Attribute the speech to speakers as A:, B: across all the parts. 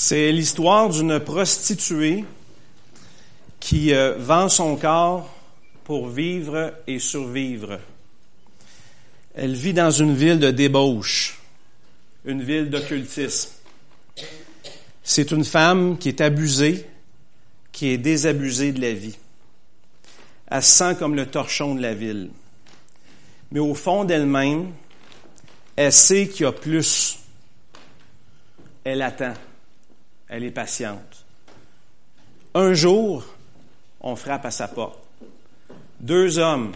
A: C'est l'histoire d'une prostituée qui euh, vend son corps pour vivre et survivre. Elle vit dans une ville de débauche, une ville d'occultisme. C'est une femme qui est abusée, qui est désabusée de la vie. Elle se sent comme le torchon de la ville. Mais au fond d'elle-même, elle sait qu'il y a plus. Elle attend. Elle est patiente. Un jour, on frappe à sa porte. Deux hommes,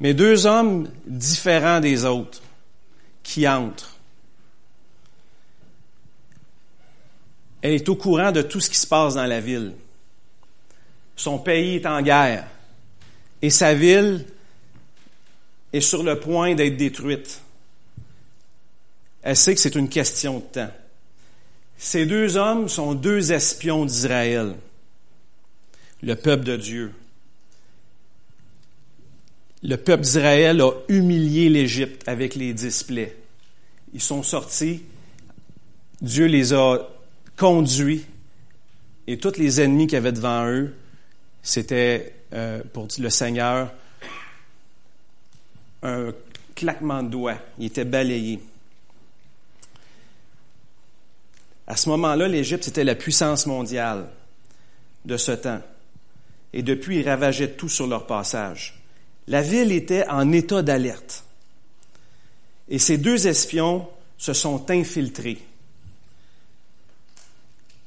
A: mais deux hommes différents des autres, qui entrent. Elle est au courant de tout ce qui se passe dans la ville. Son pays est en guerre et sa ville est sur le point d'être détruite. Elle sait que c'est une question de temps. Ces deux hommes sont deux espions d'Israël, le peuple de Dieu. Le peuple d'Israël a humilié l'Égypte avec les displays. Ils sont sortis, Dieu les a conduits, et tous les ennemis qu'il y avait devant eux, c'était euh, pour le Seigneur un claquement de doigts. Ils étaient balayés. À ce moment-là, l'Égypte était la puissance mondiale de ce temps. Et depuis, ils ravageaient tout sur leur passage. La ville était en état d'alerte. Et ces deux espions se sont infiltrés.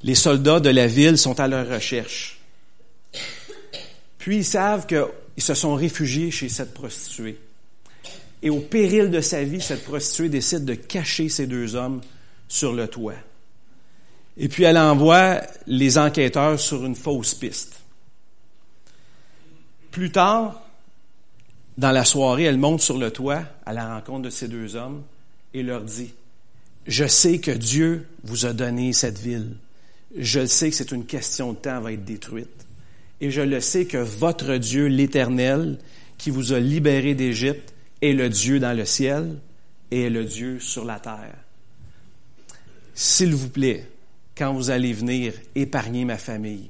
A: Les soldats de la ville sont à leur recherche. Puis ils savent qu'ils se sont réfugiés chez cette prostituée. Et au péril de sa vie, cette prostituée décide de cacher ces deux hommes sur le toit. Et puis elle envoie les enquêteurs sur une fausse piste. Plus tard, dans la soirée, elle monte sur le toit à la rencontre de ces deux hommes et leur dit, je sais que Dieu vous a donné cette ville. Je sais que c'est une question de temps, va être détruite. Et je le sais que votre Dieu, l'Éternel, qui vous a libéré d'Égypte, est le Dieu dans le ciel et est le Dieu sur la terre. S'il vous plaît, quand vous allez venir épargner ma famille.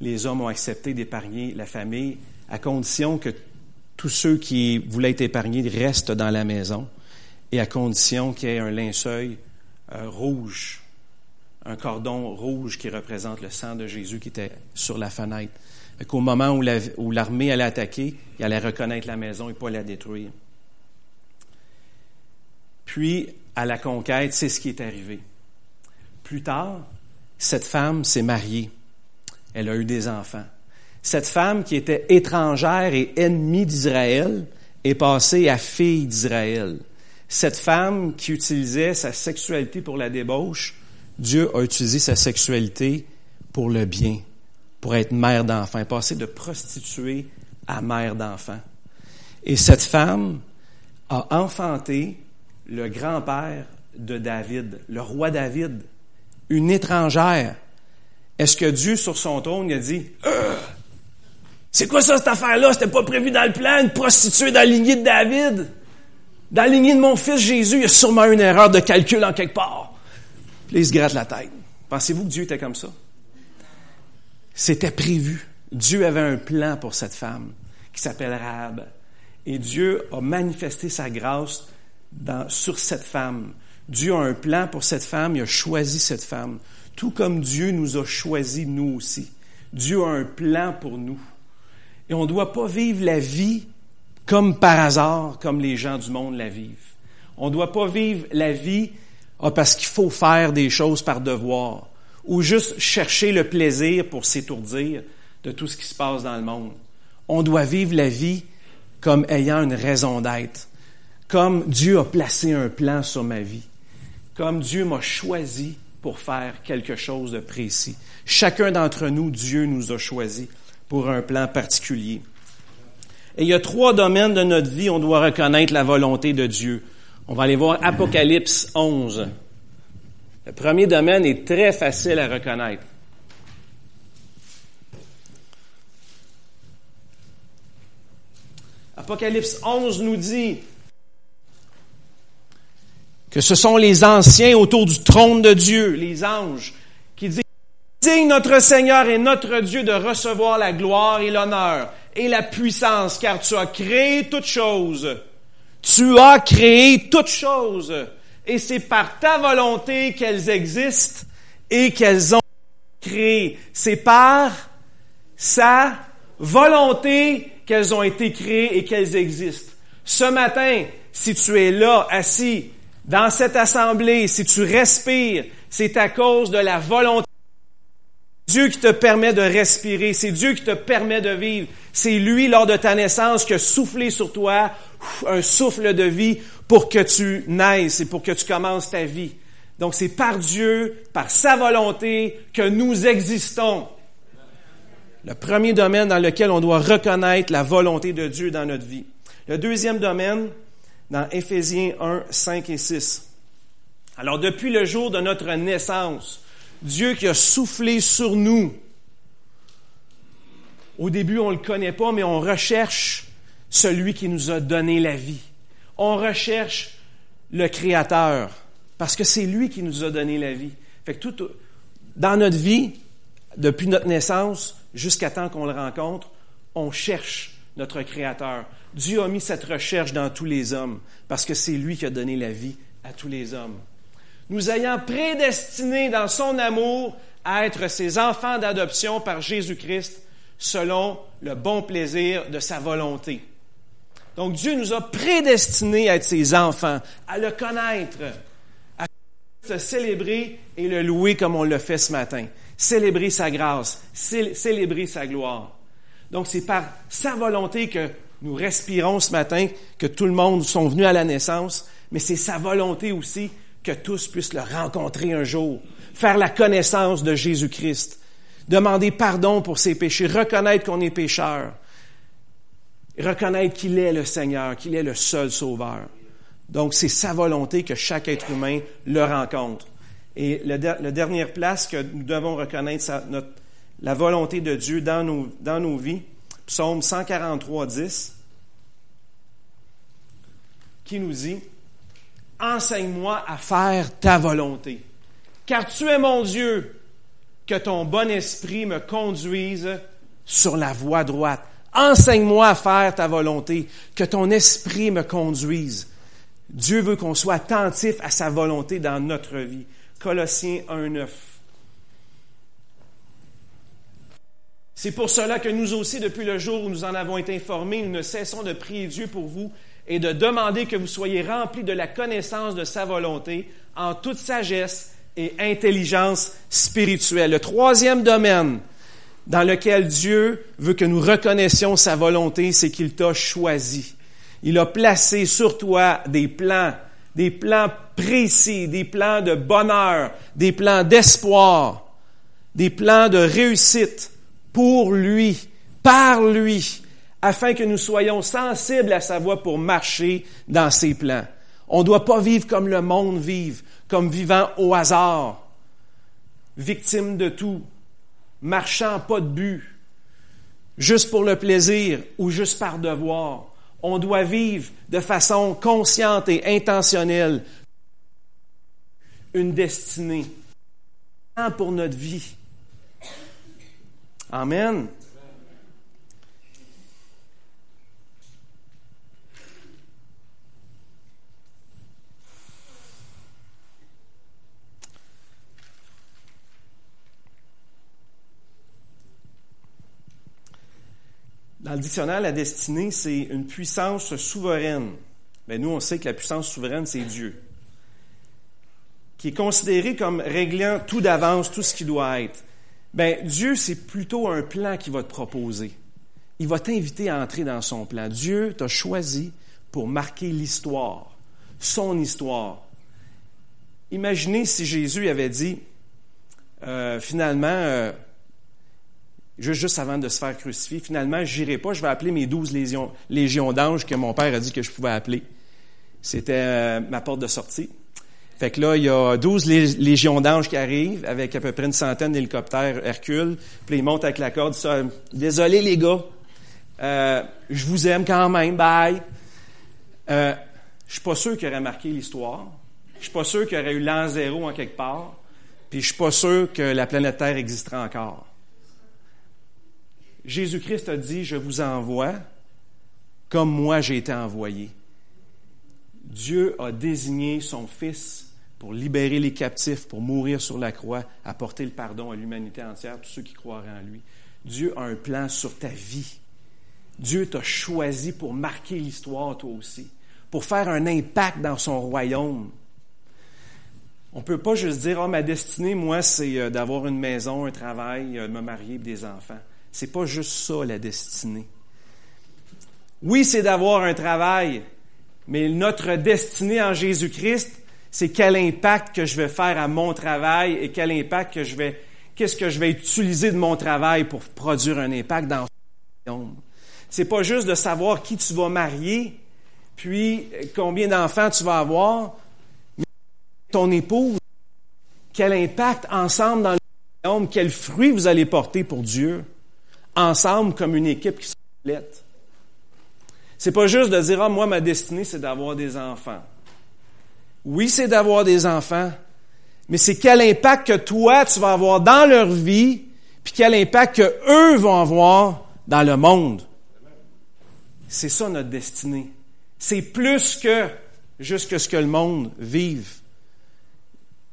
A: Les hommes ont accepté d'épargner la famille à condition que tous ceux qui voulaient être épargnés restent dans la maison et à condition qu'il y ait un linceul euh, rouge, un cordon rouge qui représente le sang de Jésus qui était sur la fenêtre. Au moment où l'armée allait attaquer, il allait reconnaître la maison et pas la détruire. Puis, à la conquête, c'est ce qui est arrivé. Plus tard, cette femme s'est mariée. Elle a eu des enfants. Cette femme qui était étrangère et ennemie d'Israël est passée à fille d'Israël. Cette femme qui utilisait sa sexualité pour la débauche, Dieu a utilisé sa sexualité pour le bien, pour être mère d'enfants, passée de prostituée à mère d'enfants. Et cette femme a enfanté le grand-père de David, le roi David une étrangère. Est-ce que Dieu, sur son trône, a dit, euh, c'est quoi ça, cette affaire-là? C'était pas prévu dans le plan, une prostituée dans la lignée de David? Dans la lignée de mon fils Jésus, il y a sûrement une erreur de calcul en quelque part. Puis il se gratte la tête. Pensez-vous que Dieu était comme ça? C'était prévu. Dieu avait un plan pour cette femme qui s'appelle Rahab. Et Dieu a manifesté sa grâce sur cette femme Dieu a un plan pour cette femme, il a choisi cette femme, tout comme Dieu nous a choisis nous aussi. Dieu a un plan pour nous. Et on ne doit pas vivre la vie comme par hasard, comme les gens du monde la vivent. On ne doit pas vivre la vie ah, parce qu'il faut faire des choses par devoir ou juste chercher le plaisir pour s'étourdir de tout ce qui se passe dans le monde. On doit vivre la vie comme ayant une raison d'être, comme Dieu a placé un plan sur ma vie comme Dieu m'a choisi pour faire quelque chose de précis. Chacun d'entre nous, Dieu nous a choisi pour un plan particulier. Et il y a trois domaines de notre vie où on doit reconnaître la volonté de Dieu. On va aller voir Apocalypse 11. Le premier domaine est très facile à reconnaître. Apocalypse 11 nous dit, que ce sont les anciens autour du trône de Dieu, les anges, qui disent, digne notre Seigneur et notre Dieu de recevoir la gloire et l'honneur et la puissance, car tu as créé toutes choses. Tu as créé toutes choses. Et c'est par ta volonté qu'elles existent et qu'elles ont créé. C'est par sa volonté qu'elles ont été créées et qu'elles existent. Ce matin, si tu es là, assis, dans cette assemblée, si tu respires, c'est à cause de la volonté. Dieu qui te permet de respirer, c'est Dieu qui te permet de vivre. C'est lui, lors de ta naissance, qui a soufflé sur toi un souffle de vie pour que tu naisses et pour que tu commences ta vie. Donc c'est par Dieu, par sa volonté que nous existons. Le premier domaine dans lequel on doit reconnaître la volonté de Dieu dans notre vie. Le deuxième domaine, dans Éphésiens 1, 5 et 6. Alors depuis le jour de notre naissance, Dieu qui a soufflé sur nous, au début on ne le connaît pas, mais on recherche celui qui nous a donné la vie. On recherche le Créateur, parce que c'est lui qui nous a donné la vie. Fait tout, dans notre vie, depuis notre naissance jusqu'à temps qu'on le rencontre, on cherche notre Créateur. Dieu a mis cette recherche dans tous les hommes parce que c'est lui qui a donné la vie à tous les hommes. Nous ayant prédestinés dans son amour à être ses enfants d'adoption par Jésus-Christ selon le bon plaisir de sa volonté. Donc Dieu nous a prédestinés à être ses enfants, à le connaître, à le célébrer et le louer comme on le fait ce matin. Célébrer sa grâce, célébrer sa gloire. Donc c'est par sa volonté que nous respirons ce matin, que tout le monde sont venus à la naissance, mais c'est sa volonté aussi que tous puissent le rencontrer un jour, faire la connaissance de Jésus-Christ, demander pardon pour ses péchés, reconnaître qu'on est pécheur, reconnaître qu'il est le Seigneur, qu'il est le seul Sauveur. Donc c'est sa volonté que chaque être humain le rencontre. Et la dernière place que nous devons reconnaître, notre, la volonté de Dieu dans nos, dans nos vies, psaume 143, 10, qui nous dit, Enseigne-moi à faire ta volonté, car tu es mon Dieu, que ton bon esprit me conduise sur la voie droite. Enseigne-moi à faire ta volonté, que ton esprit me conduise. Dieu veut qu'on soit attentif à sa volonté dans notre vie. Colossiens 1, 9. C'est pour cela que nous aussi, depuis le jour où nous en avons été informés, nous ne cessons de prier Dieu pour vous et de demander que vous soyez remplis de la connaissance de sa volonté en toute sagesse et intelligence spirituelle. Le troisième domaine dans lequel Dieu veut que nous reconnaissions sa volonté, c'est qu'il t'a choisi. Il a placé sur toi des plans, des plans précis, des plans de bonheur, des plans d'espoir, des plans de réussite pour lui, par lui, afin que nous soyons sensibles à sa voix pour marcher dans ses plans. On ne doit pas vivre comme le monde vive, comme vivant au hasard, victime de tout, marchant pas de but, juste pour le plaisir ou juste par devoir. On doit vivre de façon consciente et intentionnelle une destinée pour notre vie. Amen. Dans le dictionnaire, la destinée, c'est une puissance souveraine. Mais nous, on sait que la puissance souveraine, c'est Dieu. Qui est considéré comme réglant tout d'avance tout ce qui doit être. Ben, Dieu, c'est plutôt un plan qu'il va te proposer. Il va t'inviter à entrer dans son plan. Dieu t'a choisi pour marquer l'histoire, son histoire. Imaginez si Jésus avait dit, euh, finalement, euh, juste, avant de se faire crucifier. Finalement, je n'irai pas, je vais appeler mes douze légions, légions d'anges que mon père a dit que je pouvais appeler. C'était euh, ma porte de sortie. Fait que là, il y a douze légions d'anges qui arrivent avec à peu près une centaine d'hélicoptères Hercule. Puis ils montent avec la corde. Ça, Désolé les gars, euh, je vous aime quand même, bye. Euh, je suis pas sûr qu'il aurait marqué l'histoire. Je suis pas sûr qu'il y aurait eu l'an zéro en quelque part. Puis je suis pas sûr que la planète Terre existerait encore. Jésus-Christ a dit, je vous envoie comme moi j'ai été envoyé. Dieu a désigné son Fils pour libérer les captifs, pour mourir sur la croix, apporter le pardon à l'humanité entière, tous ceux qui croiraient en lui. Dieu a un plan sur ta vie. Dieu t'a choisi pour marquer l'histoire, toi aussi, pour faire un impact dans son royaume. On ne peut pas juste dire, oh, ma destinée, moi, c'est euh, d'avoir une maison, un travail, euh, de me marier des enfants. C'est pas juste ça, la destinée. Oui, c'est d'avoir un travail, mais notre destinée en Jésus-Christ, c'est quel impact que je vais faire à mon travail et quel impact que je vais, qu'est-ce que je vais utiliser de mon travail pour produire un impact dans ce royaume. C'est pas juste de savoir qui tu vas marier, puis combien d'enfants tu vas avoir, mais ton épouse, quel impact ensemble dans le royaume, quel fruit vous allez porter pour Dieu, ensemble comme une équipe qui se complète. C'est pas juste de dire, ah, moi, ma destinée, c'est d'avoir des enfants. Oui, c'est d'avoir des enfants, mais c'est quel impact que toi, tu vas avoir dans leur vie, puis quel impact que eux vont avoir dans le monde. C'est ça notre destinée. C'est plus que juste ce que le monde vive.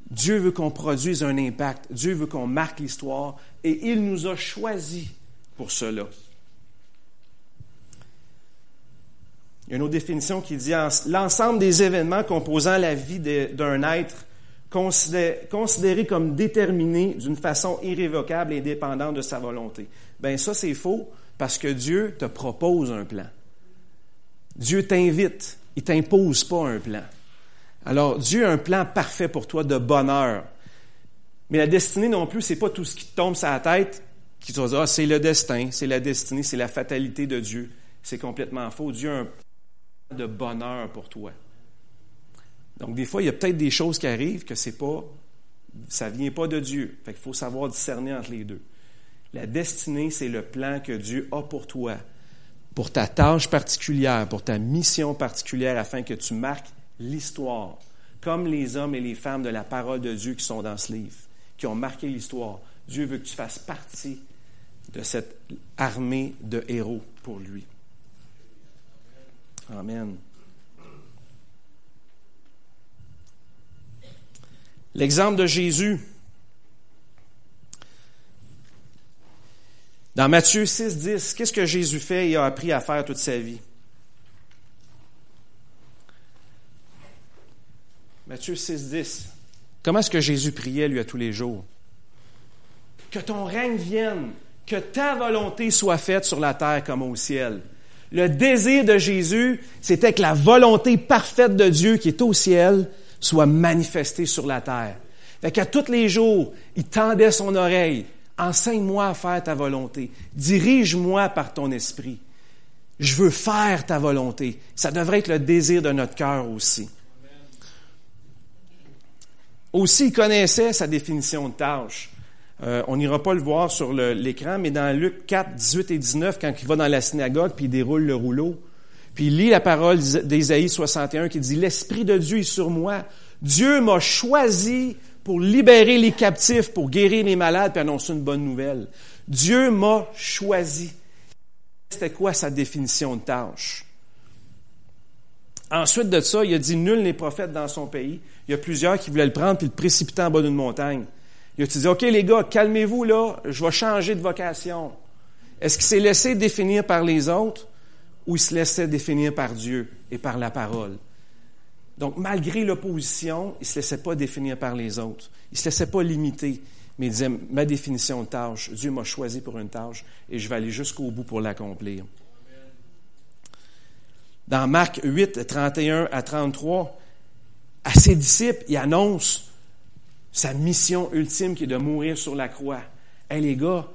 A: Dieu veut qu'on produise un impact. Dieu veut qu'on marque l'histoire et il nous a choisis pour cela. Il y a une autre définition qui dit l'ensemble des événements composant la vie d'un être considéré comme déterminé d'une façon irrévocable et indépendante de sa volonté. Ben ça c'est faux parce que Dieu te propose un plan. Dieu t'invite, il t'impose pas un plan. Alors Dieu a un plan parfait pour toi de bonheur. Mais la destinée non plus, c'est pas tout ce qui te tombe sur la tête qui te dire ah, c'est le destin, c'est la destinée, c'est la fatalité de Dieu. C'est complètement faux. Dieu a un de bonheur pour toi. Donc des fois, il y a peut-être des choses qui arrivent que c'est pas ça vient pas de Dieu. Fait qu'il faut savoir discerner entre les deux. La destinée, c'est le plan que Dieu a pour toi pour ta tâche particulière, pour ta mission particulière, afin que tu marques l'histoire, comme les hommes et les femmes de la parole de Dieu qui sont dans ce livre, qui ont marqué l'histoire. Dieu veut que tu fasses partie de cette armée de héros pour lui. Amen. L'exemple de Jésus Dans Matthieu 6, 10, qu'est-ce que Jésus fait? Et a appris à faire toute sa vie? Matthieu 6, 10. Comment est-ce que Jésus priait, lui, à tous les jours? Que ton règne vienne, que ta volonté soit faite sur la terre comme au ciel. Le désir de Jésus, c'était que la volonté parfaite de Dieu qui est au ciel soit manifestée sur la terre. Fait qu'à tous les jours, il tendait son oreille Enseigne-moi à faire ta volonté. Dirige-moi par ton esprit. Je veux faire ta volonté. Ça devrait être le désir de notre cœur aussi. Aussi, il connaissait sa définition de tâche. Euh, on n'ira pas le voir sur l'écran, mais dans Luc 4, 18 et 19, quand il va dans la synagogue, puis il déroule le rouleau, puis il lit la parole d'Ésaïe 61 qui dit, L'Esprit de Dieu est sur moi. Dieu m'a choisi pour libérer les captifs, pour guérir les malades, puis annoncer une bonne nouvelle. Dieu m'a choisi. C'était quoi sa définition de tâche? Ensuite de ça, il a dit nul n'est prophète dans son pays. Il y a plusieurs qui voulaient le prendre puis le précipiter en bas d'une montagne. Il a dit OK les gars, calmez-vous là, je vais changer de vocation. Est-ce qu'il s'est laissé définir par les autres ou il se laissait définir par Dieu et par la parole? Donc, malgré l'opposition, il ne se laissait pas définir par les autres. Il ne se laissait pas limiter, mais il disait, ma définition de tâche, Dieu m'a choisi pour une tâche et je vais aller jusqu'au bout pour l'accomplir. Dans Marc 8, 31 à 33, à ses disciples, il annonce sa mission ultime qui est de mourir sur la croix. Hé les gars,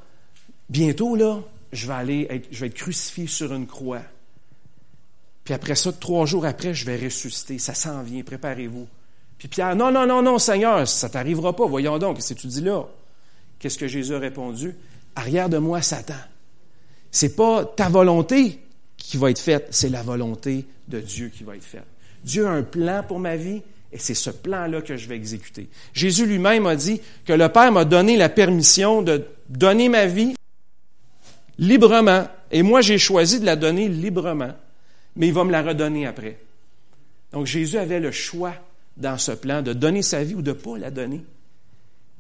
A: bientôt là, je vais aller je vais être crucifié sur une croix. Puis après ça, trois jours après, je vais ressusciter. Ça s'en vient, préparez-vous. Puis Pierre, non, non, non, non, Seigneur, ça t'arrivera pas. Voyons donc, qu'est-ce que tu dis là? Qu'est-ce que Jésus a répondu? Arrière de moi, Satan. C'est pas ta volonté qui va être faite, c'est la volonté de Dieu qui va être faite. Dieu a un plan pour ma vie Et c'est ce plan-là que je vais exécuter. Jésus lui-même a dit que le Père m'a donné la permission de donner ma vie librement. Et moi, j'ai choisi de la donner librement. Mais il va me la redonner après. Donc Jésus avait le choix dans ce plan de donner sa vie ou de ne pas la donner.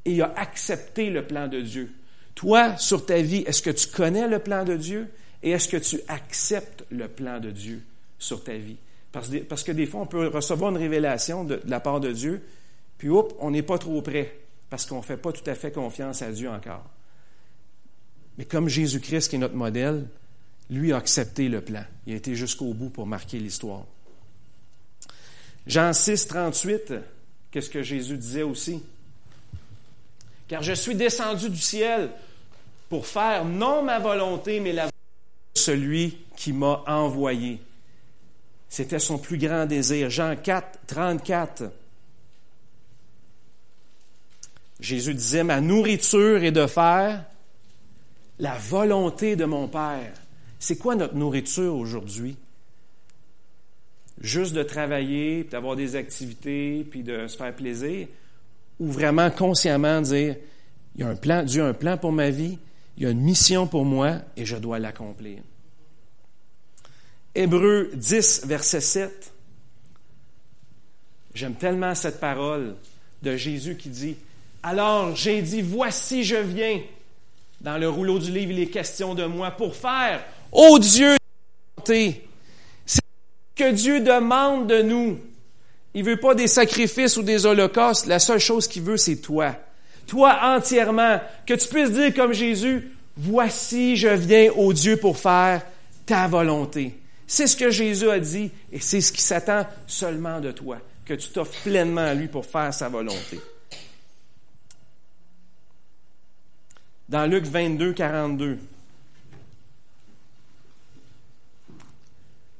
A: Et il a accepté le plan de Dieu. Toi, sur ta vie, est-ce que tu connais le plan de Dieu? Et est-ce que tu acceptes le plan de Dieu sur ta vie? Parce, que des fois, on peut recevoir une révélation de, la part de Dieu, puis oups, on n'est pas trop près, parce qu'on ne fait pas tout à fait confiance à Dieu encore. Mais comme Jésus-Christ, qui est notre modèle, lui a accepté le plan. Il a été jusqu'au bout pour marquer l'histoire. Jean 6, 38, qu'est-ce que Jésus disait aussi? « Car je suis descendu du ciel pour faire non ma volonté, mais la volonté de celui qui m'a envoyé. C'était son plus grand désir. Jean 4, 34. Jésus disait, ma nourriture est de faire la volonté de mon Père. C'est quoi notre nourriture aujourd'hui? Juste de travailler, d'avoir des activités, puis de se faire plaisir, ou vraiment consciemment dire, il y a un plan, Dieu a un plan pour ma vie, il y a une mission pour moi et je dois l'accomplir. Hébreu 10, verset 7. J'aime tellement cette parole de Jésus qui dit, Alors j'ai dit, voici je viens. Dans le rouleau du livre, il est question de moi pour faire, ô Dieu, c'est ce que Dieu demande de nous. Il veut pas des sacrifices ou des holocaustes. La seule chose qu'il veut, c'est toi. Toi entièrement. Que tu puisses dire comme Jésus, voici je viens, ô Dieu, pour faire ta volonté. C'est ce que Jésus a dit et c'est ce qui s'attend seulement de toi, que tu t'offres pleinement à lui pour faire sa volonté. Dans Luc 22, 42,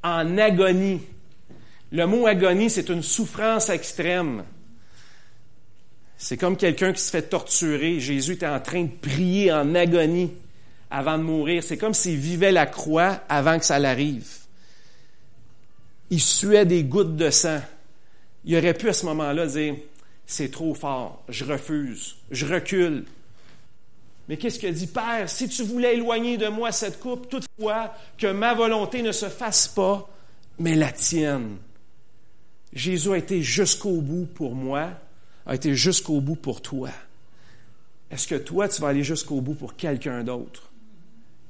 A: en agonie. Le mot agonie, c'est une souffrance extrême. C'est comme quelqu'un qui se fait torturer. Jésus était en train de prier en agonie avant de mourir. C'est comme s'il vivait la croix avant que ça l'arrive il suait des gouttes de sang. Il aurait pu à ce moment-là dire, c'est trop fort, je refuse, je recule. Mais qu'est-ce qu'il dit, Père, si tu voulais éloigner de moi cette coupe, toutefois que ma volonté ne se fasse pas, mais la tienne. Jésus a été jusqu'au bout pour moi, a été jusqu'au bout pour toi. Est-ce que toi, tu vas aller jusqu'au bout pour quelqu'un d'autre?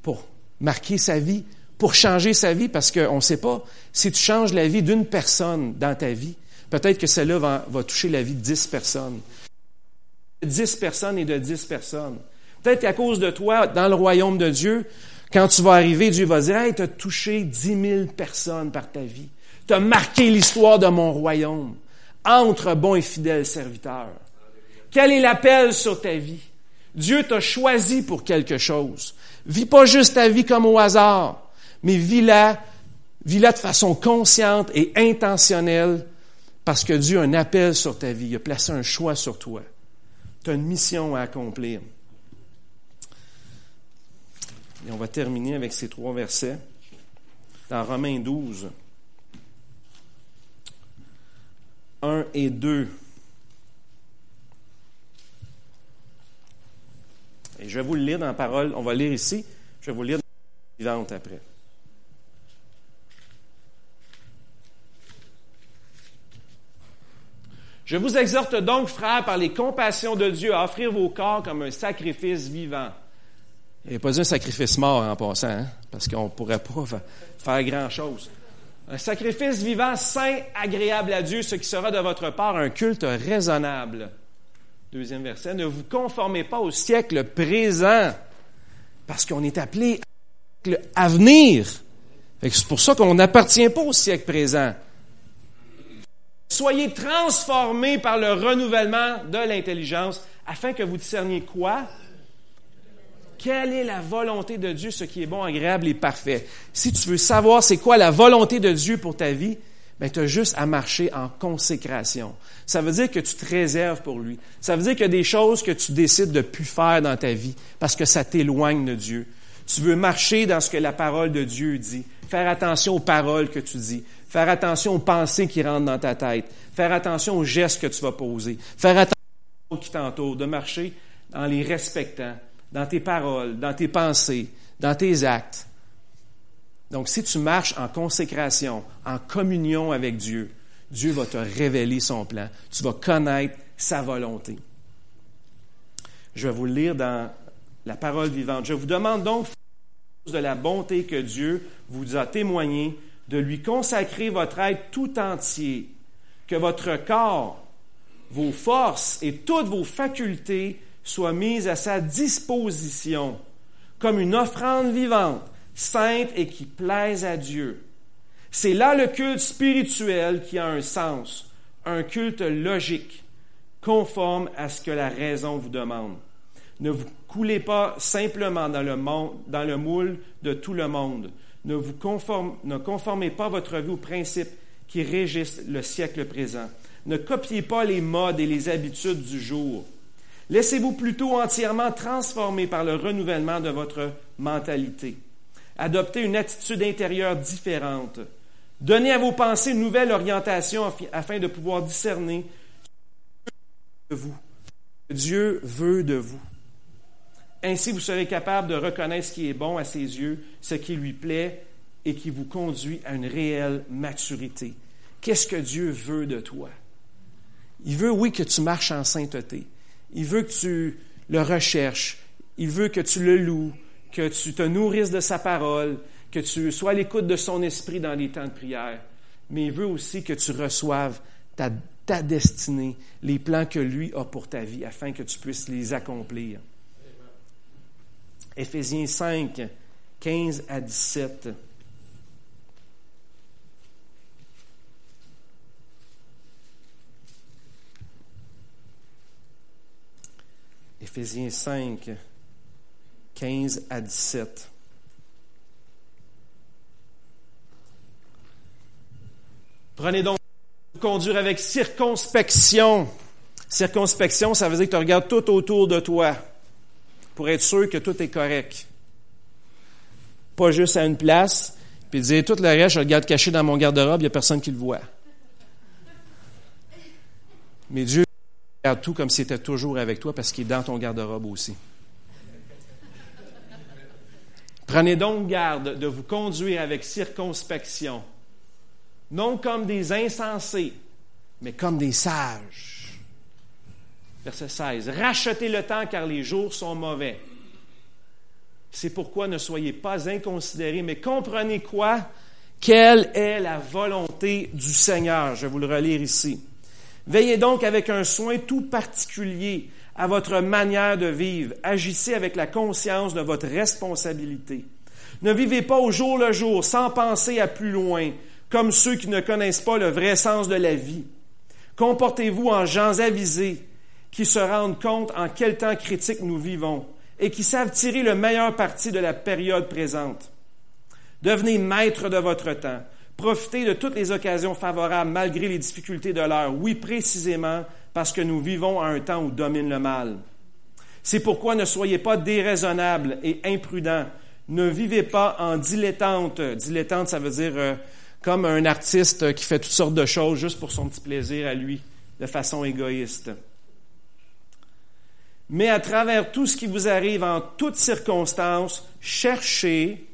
A: Pour marquer sa vie, pour changer sa vie parce qu'on ne sait pas si tu changes la vie d'une personne dans ta vie, peut-être que celle-là va, toucher la vie de dix personnes. Dix personnes et de dix personnes. Peut-être qu'à cause de toi, dans le royaume de Dieu, quand tu vas arriver, Dieu va dire, hey, tu as touché dix mille personnes par ta vie. Tu as marqué l'histoire de mon royaume. Entre bons et fidèles serviteurs. Quel est l'appel sur ta vie? Dieu t'a choisi pour quelque chose. Vis pas juste ta vie comme au hasard mais vis-la, vis-la de façon consciente et intentionnelle parce que Dieu a un appel sur ta vie, il a placé un choix sur toi. Tu as une mission à accomplir. Et on va terminer avec ces trois versets dans Romains 12, 1 et 2. Et je vais vous le lire dans la parole, on va lire ici, je vais vous le lire dans la vivante après. Je vous exhorte donc, frères, par les compassions de Dieu, à offrir vos corps comme un sacrifice vivant. A pas un sacrifice mort en passant, hein, parce qu'on ne pourrait pas faire grand-chose. Un sacrifice vivant, saint, agréable à Dieu, ce qui sera de votre part un culte raisonnable. Deuxième verset. Ne vous conformez pas au siècle présent, parce qu'on est appelé à venir. C'est pour ça qu'on n'appartient pas au siècle présent. Soyez transformés par le renouvellement de l'intelligence afin que vous discerniez quoi? Quelle est la volonté de Dieu, ce qui est bon, agréable et parfait? Si tu veux savoir c'est quoi la volonté de Dieu pour ta vie, ben, tu as juste à marcher en consécration. Ça veut dire que tu te réserves pour lui. Ça veut dire qu'il y a des choses que tu décides de plus faire dans ta vie parce que ça t'éloigne de Dieu. Tu veux marcher dans ce que la parole de Dieu dit. Faire attention aux paroles que tu dis. Faire attention aux pensées qui rentrent dans ta tête. Faire attention aux gestes que tu vas poser. Faire attention aux qui t'entourent. De marcher en les respectant, dans tes paroles, dans tes pensées, dans tes actes. Donc, si tu marches en consécration, en communion avec Dieu, Dieu va te révéler son plan. Tu vas connaître sa volonté. Je vais vous le lire dans la parole vivante. Je vous demande donc de la bonté que Dieu vous a témoigné, de lui consacrer votre être tout entier, que votre corps, vos forces et toutes vos facultés soient mises à sa disposition comme une offrande vivante, sainte et qui plaise à Dieu. C'est là le culte spirituel qui a un sens, un culte logique, conforme à ce que la raison vous demande. Ne vous coulez pas simplement dans le, dans le moule de tout le monde. Ne conformez pas votre vie aux principes qui régissent le siècle présent. Ne copiez pas les modes et les habitudes du jour. Laissez-vous plutôt entièrement transformer par le renouvellement de votre mentalité. Adoptez une attitude intérieure différente. Donnez à vos pensées une nouvelle orientation afin de pouvoir discerner de vous. Dieu veut de vous. Ainsi, vous serez capable de reconnaître ce qui est bon à ses yeux, ce qui lui plaît et qui vous conduit à une réelle maturité. Qu'est-ce que Dieu veut de toi? Il veut, oui, que tu marches en sainteté. Il veut que tu le recherches. Il veut que tu le loues, que tu te nourrisses de sa parole, que tu sois à l'écoute de son esprit dans les temps de prière. Mais il veut aussi que tu reçoives ta, ta destinée, les plans que lui a pour ta vie, afin que tu puisses les accomplir. Éphésiens 5, 15 à 17. Éphésiens 5, 15 à 17. Prenez donc conduire avec circonspection. Circonspection, ça veut dire que tu regardes tout autour de toi pour être sûr que tout est correct. Pas juste à une place, puis dire tout le reste, je le garde caché dans mon garde-robe, il n'y a personne qui le voit. Mais Dieu regarde tout comme s'il était toujours avec toi parce qu'il est dans ton garde-robe aussi. Prenez donc garde de vous conduire avec circonspection, non comme des insensés, mais comme des sages Verset 16. Rachetez le temps car les jours sont mauvais. C'est pourquoi ne soyez pas inconsidérés, mais comprenez quoi? Quelle est la volonté du Seigneur? Je vais vous le relire ici. Veillez donc avec un soin tout particulier à votre manière de vivre. Agissez avec la conscience de votre responsabilité. Ne vivez pas au jour le jour sans penser à plus loin, comme ceux qui ne connaissent pas le vrai sens de la vie. Comportez-vous en gens avisés, qui se rendent compte en quel temps critique nous vivons et qui savent tirer le meilleur parti de la période présente. Devenez maître de votre temps. Profitez de toutes les occasions favorables malgré les difficultés de l'heure. Oui, précisément parce que nous vivons à un temps où domine le mal. C'est pourquoi ne soyez pas déraisonnables et imprudents. Ne vivez pas en dilettante. Dilettante, ça veut dire euh, comme un artiste qui fait toutes sortes de choses juste pour son petit plaisir à lui, de façon égoïste. Mais à travers tout ce qui vous arrive en toutes circonstances, cherchez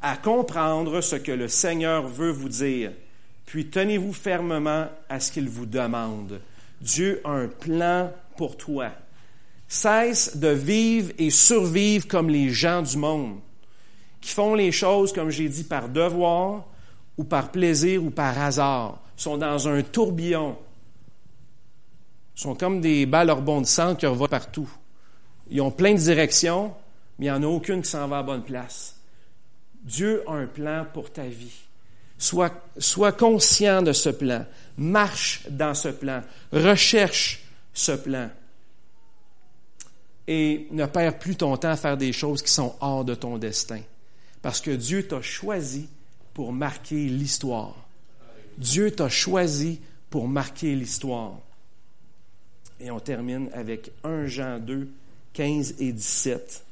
A: à comprendre ce que le Seigneur veut vous dire, puis tenez-vous fermement à ce qu'il vous demande. Dieu a un plan pour toi. Cesse de vivre et survivre comme les gens du monde, qui font les choses, comme j'ai dit, par devoir ou par plaisir ou par hasard, sont dans un tourbillon, sont comme des balles rebondissantes qui revolent partout. Ils ont plein de directions, mais il n'y en a aucune qui s'en va à bonne place. Dieu a un plan pour ta vie. Sois conscient de ce plan. Marche dans ce plan. Recherche ce plan. Et ne perds plus ton temps à faire des choses qui sont hors de ton destin. Parce que Dieu t'a choisi pour marquer l'histoire. Dieu t'a choisi pour marquer l'histoire. Et on termine avec 1 Jean 2, 15 et 17.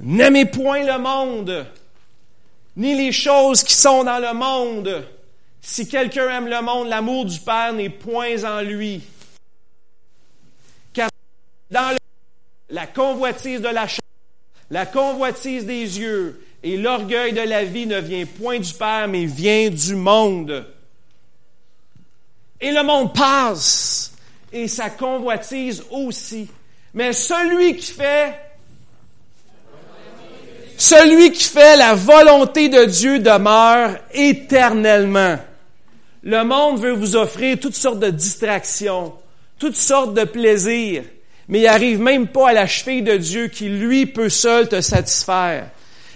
A: N'aimez point le monde, ni les choses qui sont dans le monde. Si quelqu'un aime le monde, l'amour du Père n'est point en lui. Car dans le, la convoitise de la chair, la convoitise des yeux et l'orgueil de la vie ne vient point du Père, mais vient du monde. Et le monde passe, et sa convoitise aussi. Mais celui qui fait celui qui fait la volonté de Dieu demeure éternellement. Le monde veut vous offrir toutes sortes de distractions, toutes sortes de plaisirs, mais il n'arrive même pas à la cheville de Dieu qui, lui, peut seul te satisfaire.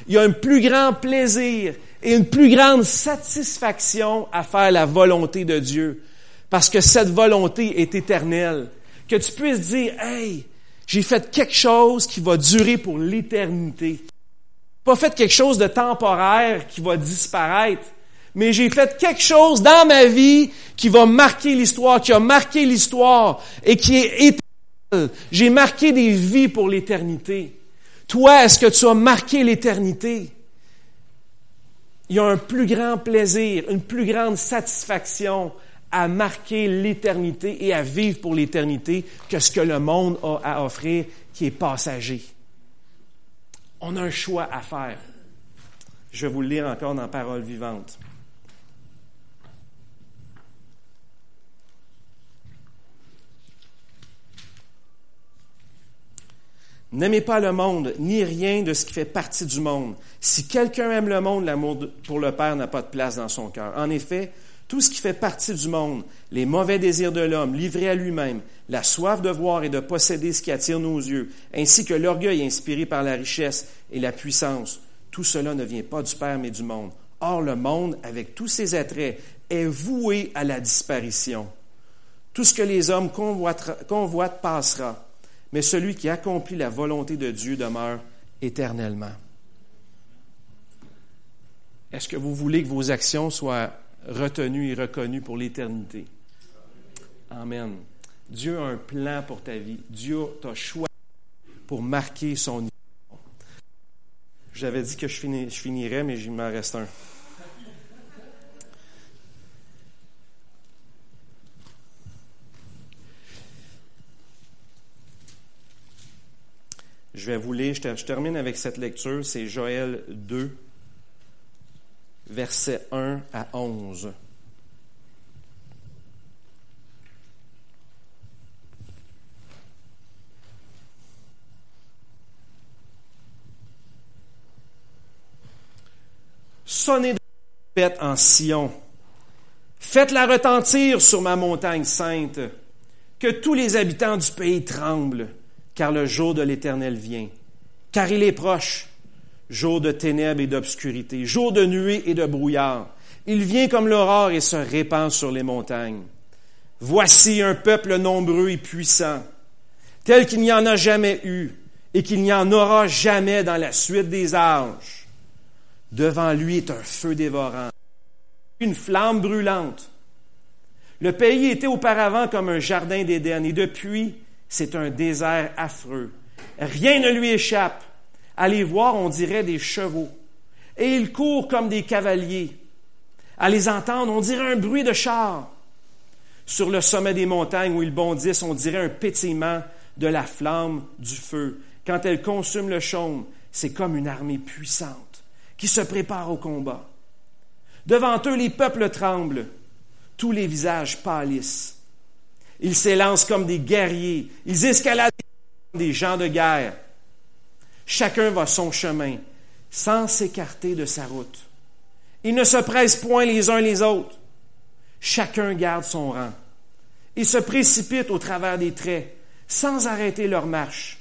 A: Il y a un plus grand plaisir et une plus grande satisfaction à faire la volonté de Dieu, parce que cette volonté est éternelle. Que tu puisses dire, hey, j'ai fait quelque chose qui va durer pour l'éternité pas fait quelque chose de temporaire qui va disparaître, mais j'ai fait quelque chose dans ma vie qui va marquer l'histoire, qui a marqué l'histoire et qui est éternel. J'ai marqué des vies pour l'éternité. Toi, est-ce que tu as marqué l'éternité? Il y a un plus grand plaisir, une plus grande satisfaction à marquer l'éternité et à vivre pour l'éternité que ce que le monde a à offrir qui est passager. On a un choix à faire. Je vais vous le lire encore dans Parole vivante. N'aimez pas le monde, ni rien de ce qui fait partie du monde. Si quelqu'un aime le monde, l'amour pour le Père n'a pas de place dans son cœur. En effet, tout ce qui fait partie du monde, les mauvais désirs de l'homme, livré à lui-même, la soif de voir et de posséder ce qui attire nos yeux, ainsi que l'orgueil inspiré par la richesse et la puissance, tout cela ne vient pas du Père mais du monde. Or, le monde, avec tous ses attraits, est voué à la disparition. Tout ce que les hommes convoitent passera, mais celui qui accomplit la volonté de Dieu demeure éternellement. Est-ce que vous voulez que vos actions soient retenu et reconnu pour l'éternité? Amen. Dieu a un plan pour ta vie. Dieu t'a choisi pour marquer son histoire. J'avais dit que je, finirais, mais il m'en reste un. Je vais vous lire, je termine avec cette lecture, c'est Joël 2, versets 1 à 11. Sonnez de fête en Sion. Faites-la retentir sur ma montagne sainte. Que tous les habitants du pays tremblent, car le jour de l'Éternel vient. Car il est proche jour de ténèbres et d'obscurité, jour de nuée et de brouillard. Il vient comme l'aurore et se répand sur les montagnes. Voici un peuple nombreux et puissant, tel qu'il n'y en a jamais eu et qu'il n'y en aura jamais dans la suite des âges. Devant lui est un feu dévorant, une flamme brûlante. Le pays était auparavant comme un jardin d'Éden et depuis, c'est un désert affreux. Rien ne lui échappe. À les voir, on dirait des chevaux. Et ils courent comme des cavaliers. À les entendre, on dirait un bruit de char. Sur le sommet des montagnes où ils bondissent, on dirait un pétillement de la flamme du feu. Quand elle consume le chaume, c'est comme une armée puissante qui se prépare au combat. Devant eux, les peuples tremblent, tous les visages pâlissent. Ils s'élancent comme des guerriers, ils escaladent des gens de guerre. Chacun va son chemin, sans s'écarter de sa route. Ils ne se pressent point les uns les autres. Chacun garde son rang. Ils se précipitent au travers des traits, sans arrêter leur marche.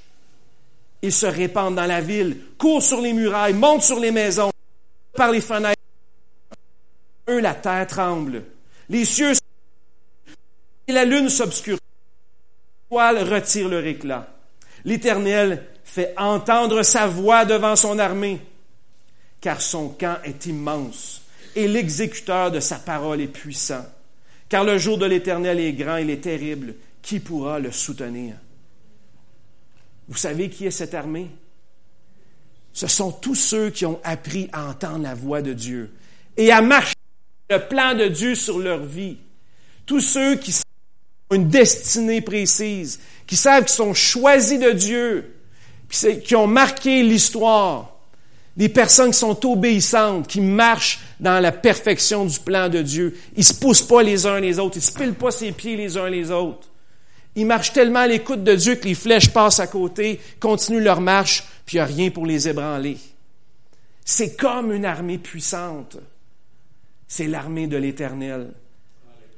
A: Ils se répandent dans la ville, courent sur les murailles, montent sur les maisons, par les fenêtres. Eux, la terre tremble. Les cieux et la lune s'obscurcit. Les retire leur éclat. L'Éternel fait entendre sa voix devant son armée, car son camp est immense et l'exécuteur de sa parole est puissant. Car le jour de l'Éternel est grand, il est terrible. Qui pourra le soutenir? Vous savez qui est cette armée? Ce sont tous ceux qui ont appris à entendre la voix de Dieu et à marcher le plan de Dieu sur leur vie. Tous ceux qui ont une destinée précise, qui savent qu'ils sont choisis de Dieu, qui ont marqué l'histoire. Des personnes qui sont obéissantes, qui marchent dans la perfection du plan de Dieu. Ils se poussent pas les uns les autres, ils se pilent pas ses pieds les uns les autres. Ils marchent tellement à l'écoute de Dieu que les flèches passent à côté, continuent leur marche, puis il n'y a rien pour les ébranler. C'est comme une armée puissante. C'est l'armée de l'Éternel.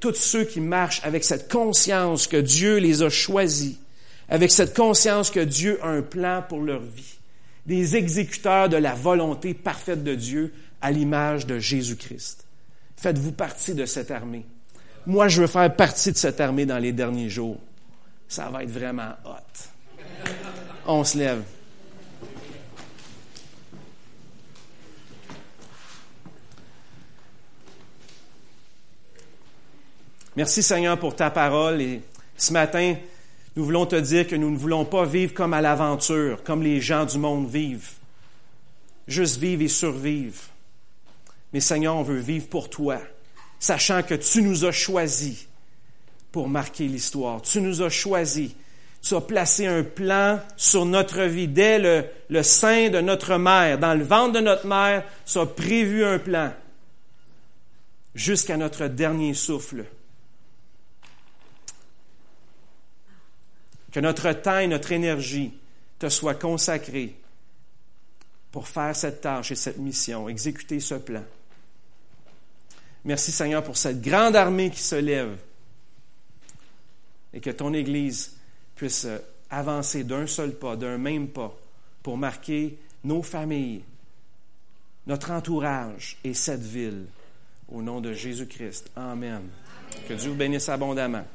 A: Tous ceux qui marchent avec cette conscience que Dieu les a choisis, avec cette conscience que Dieu a un plan pour leur vie, des exécuteurs de la volonté parfaite de Dieu à l'image de Jésus-Christ. Faites-vous partie de cette armée. Moi, je veux faire partie de cette armée dans les derniers jours. Ça va être vraiment hot. On se lève. Merci Seigneur pour ta parole et ce matin, nous voulons te dire que nous ne voulons pas vivre comme à l'aventure, comme les gens du monde vivent. Juste vivre et survivre. Mais Seigneur, on veut vivre pour toi, sachant que tu nous as choisis pour marquer l'histoire. Tu nous as choisis. Tu as placé un plan sur notre vie. Dès le, sein de notre mère, dans le ventre de notre mère, tu as prévu un plan jusqu'à notre dernier souffle. Que notre temps et notre énergie te soient consacrés pour faire cette tâche et cette mission, exécuter ce plan. Merci Seigneur pour cette grande armée qui se lève et que ton Église puisse avancer d'un seul pas, d'un même pas, pour marquer nos familles, notre entourage et cette ville. Au nom de Jésus-Christ. Amen. Que Dieu vous bénisse abondamment.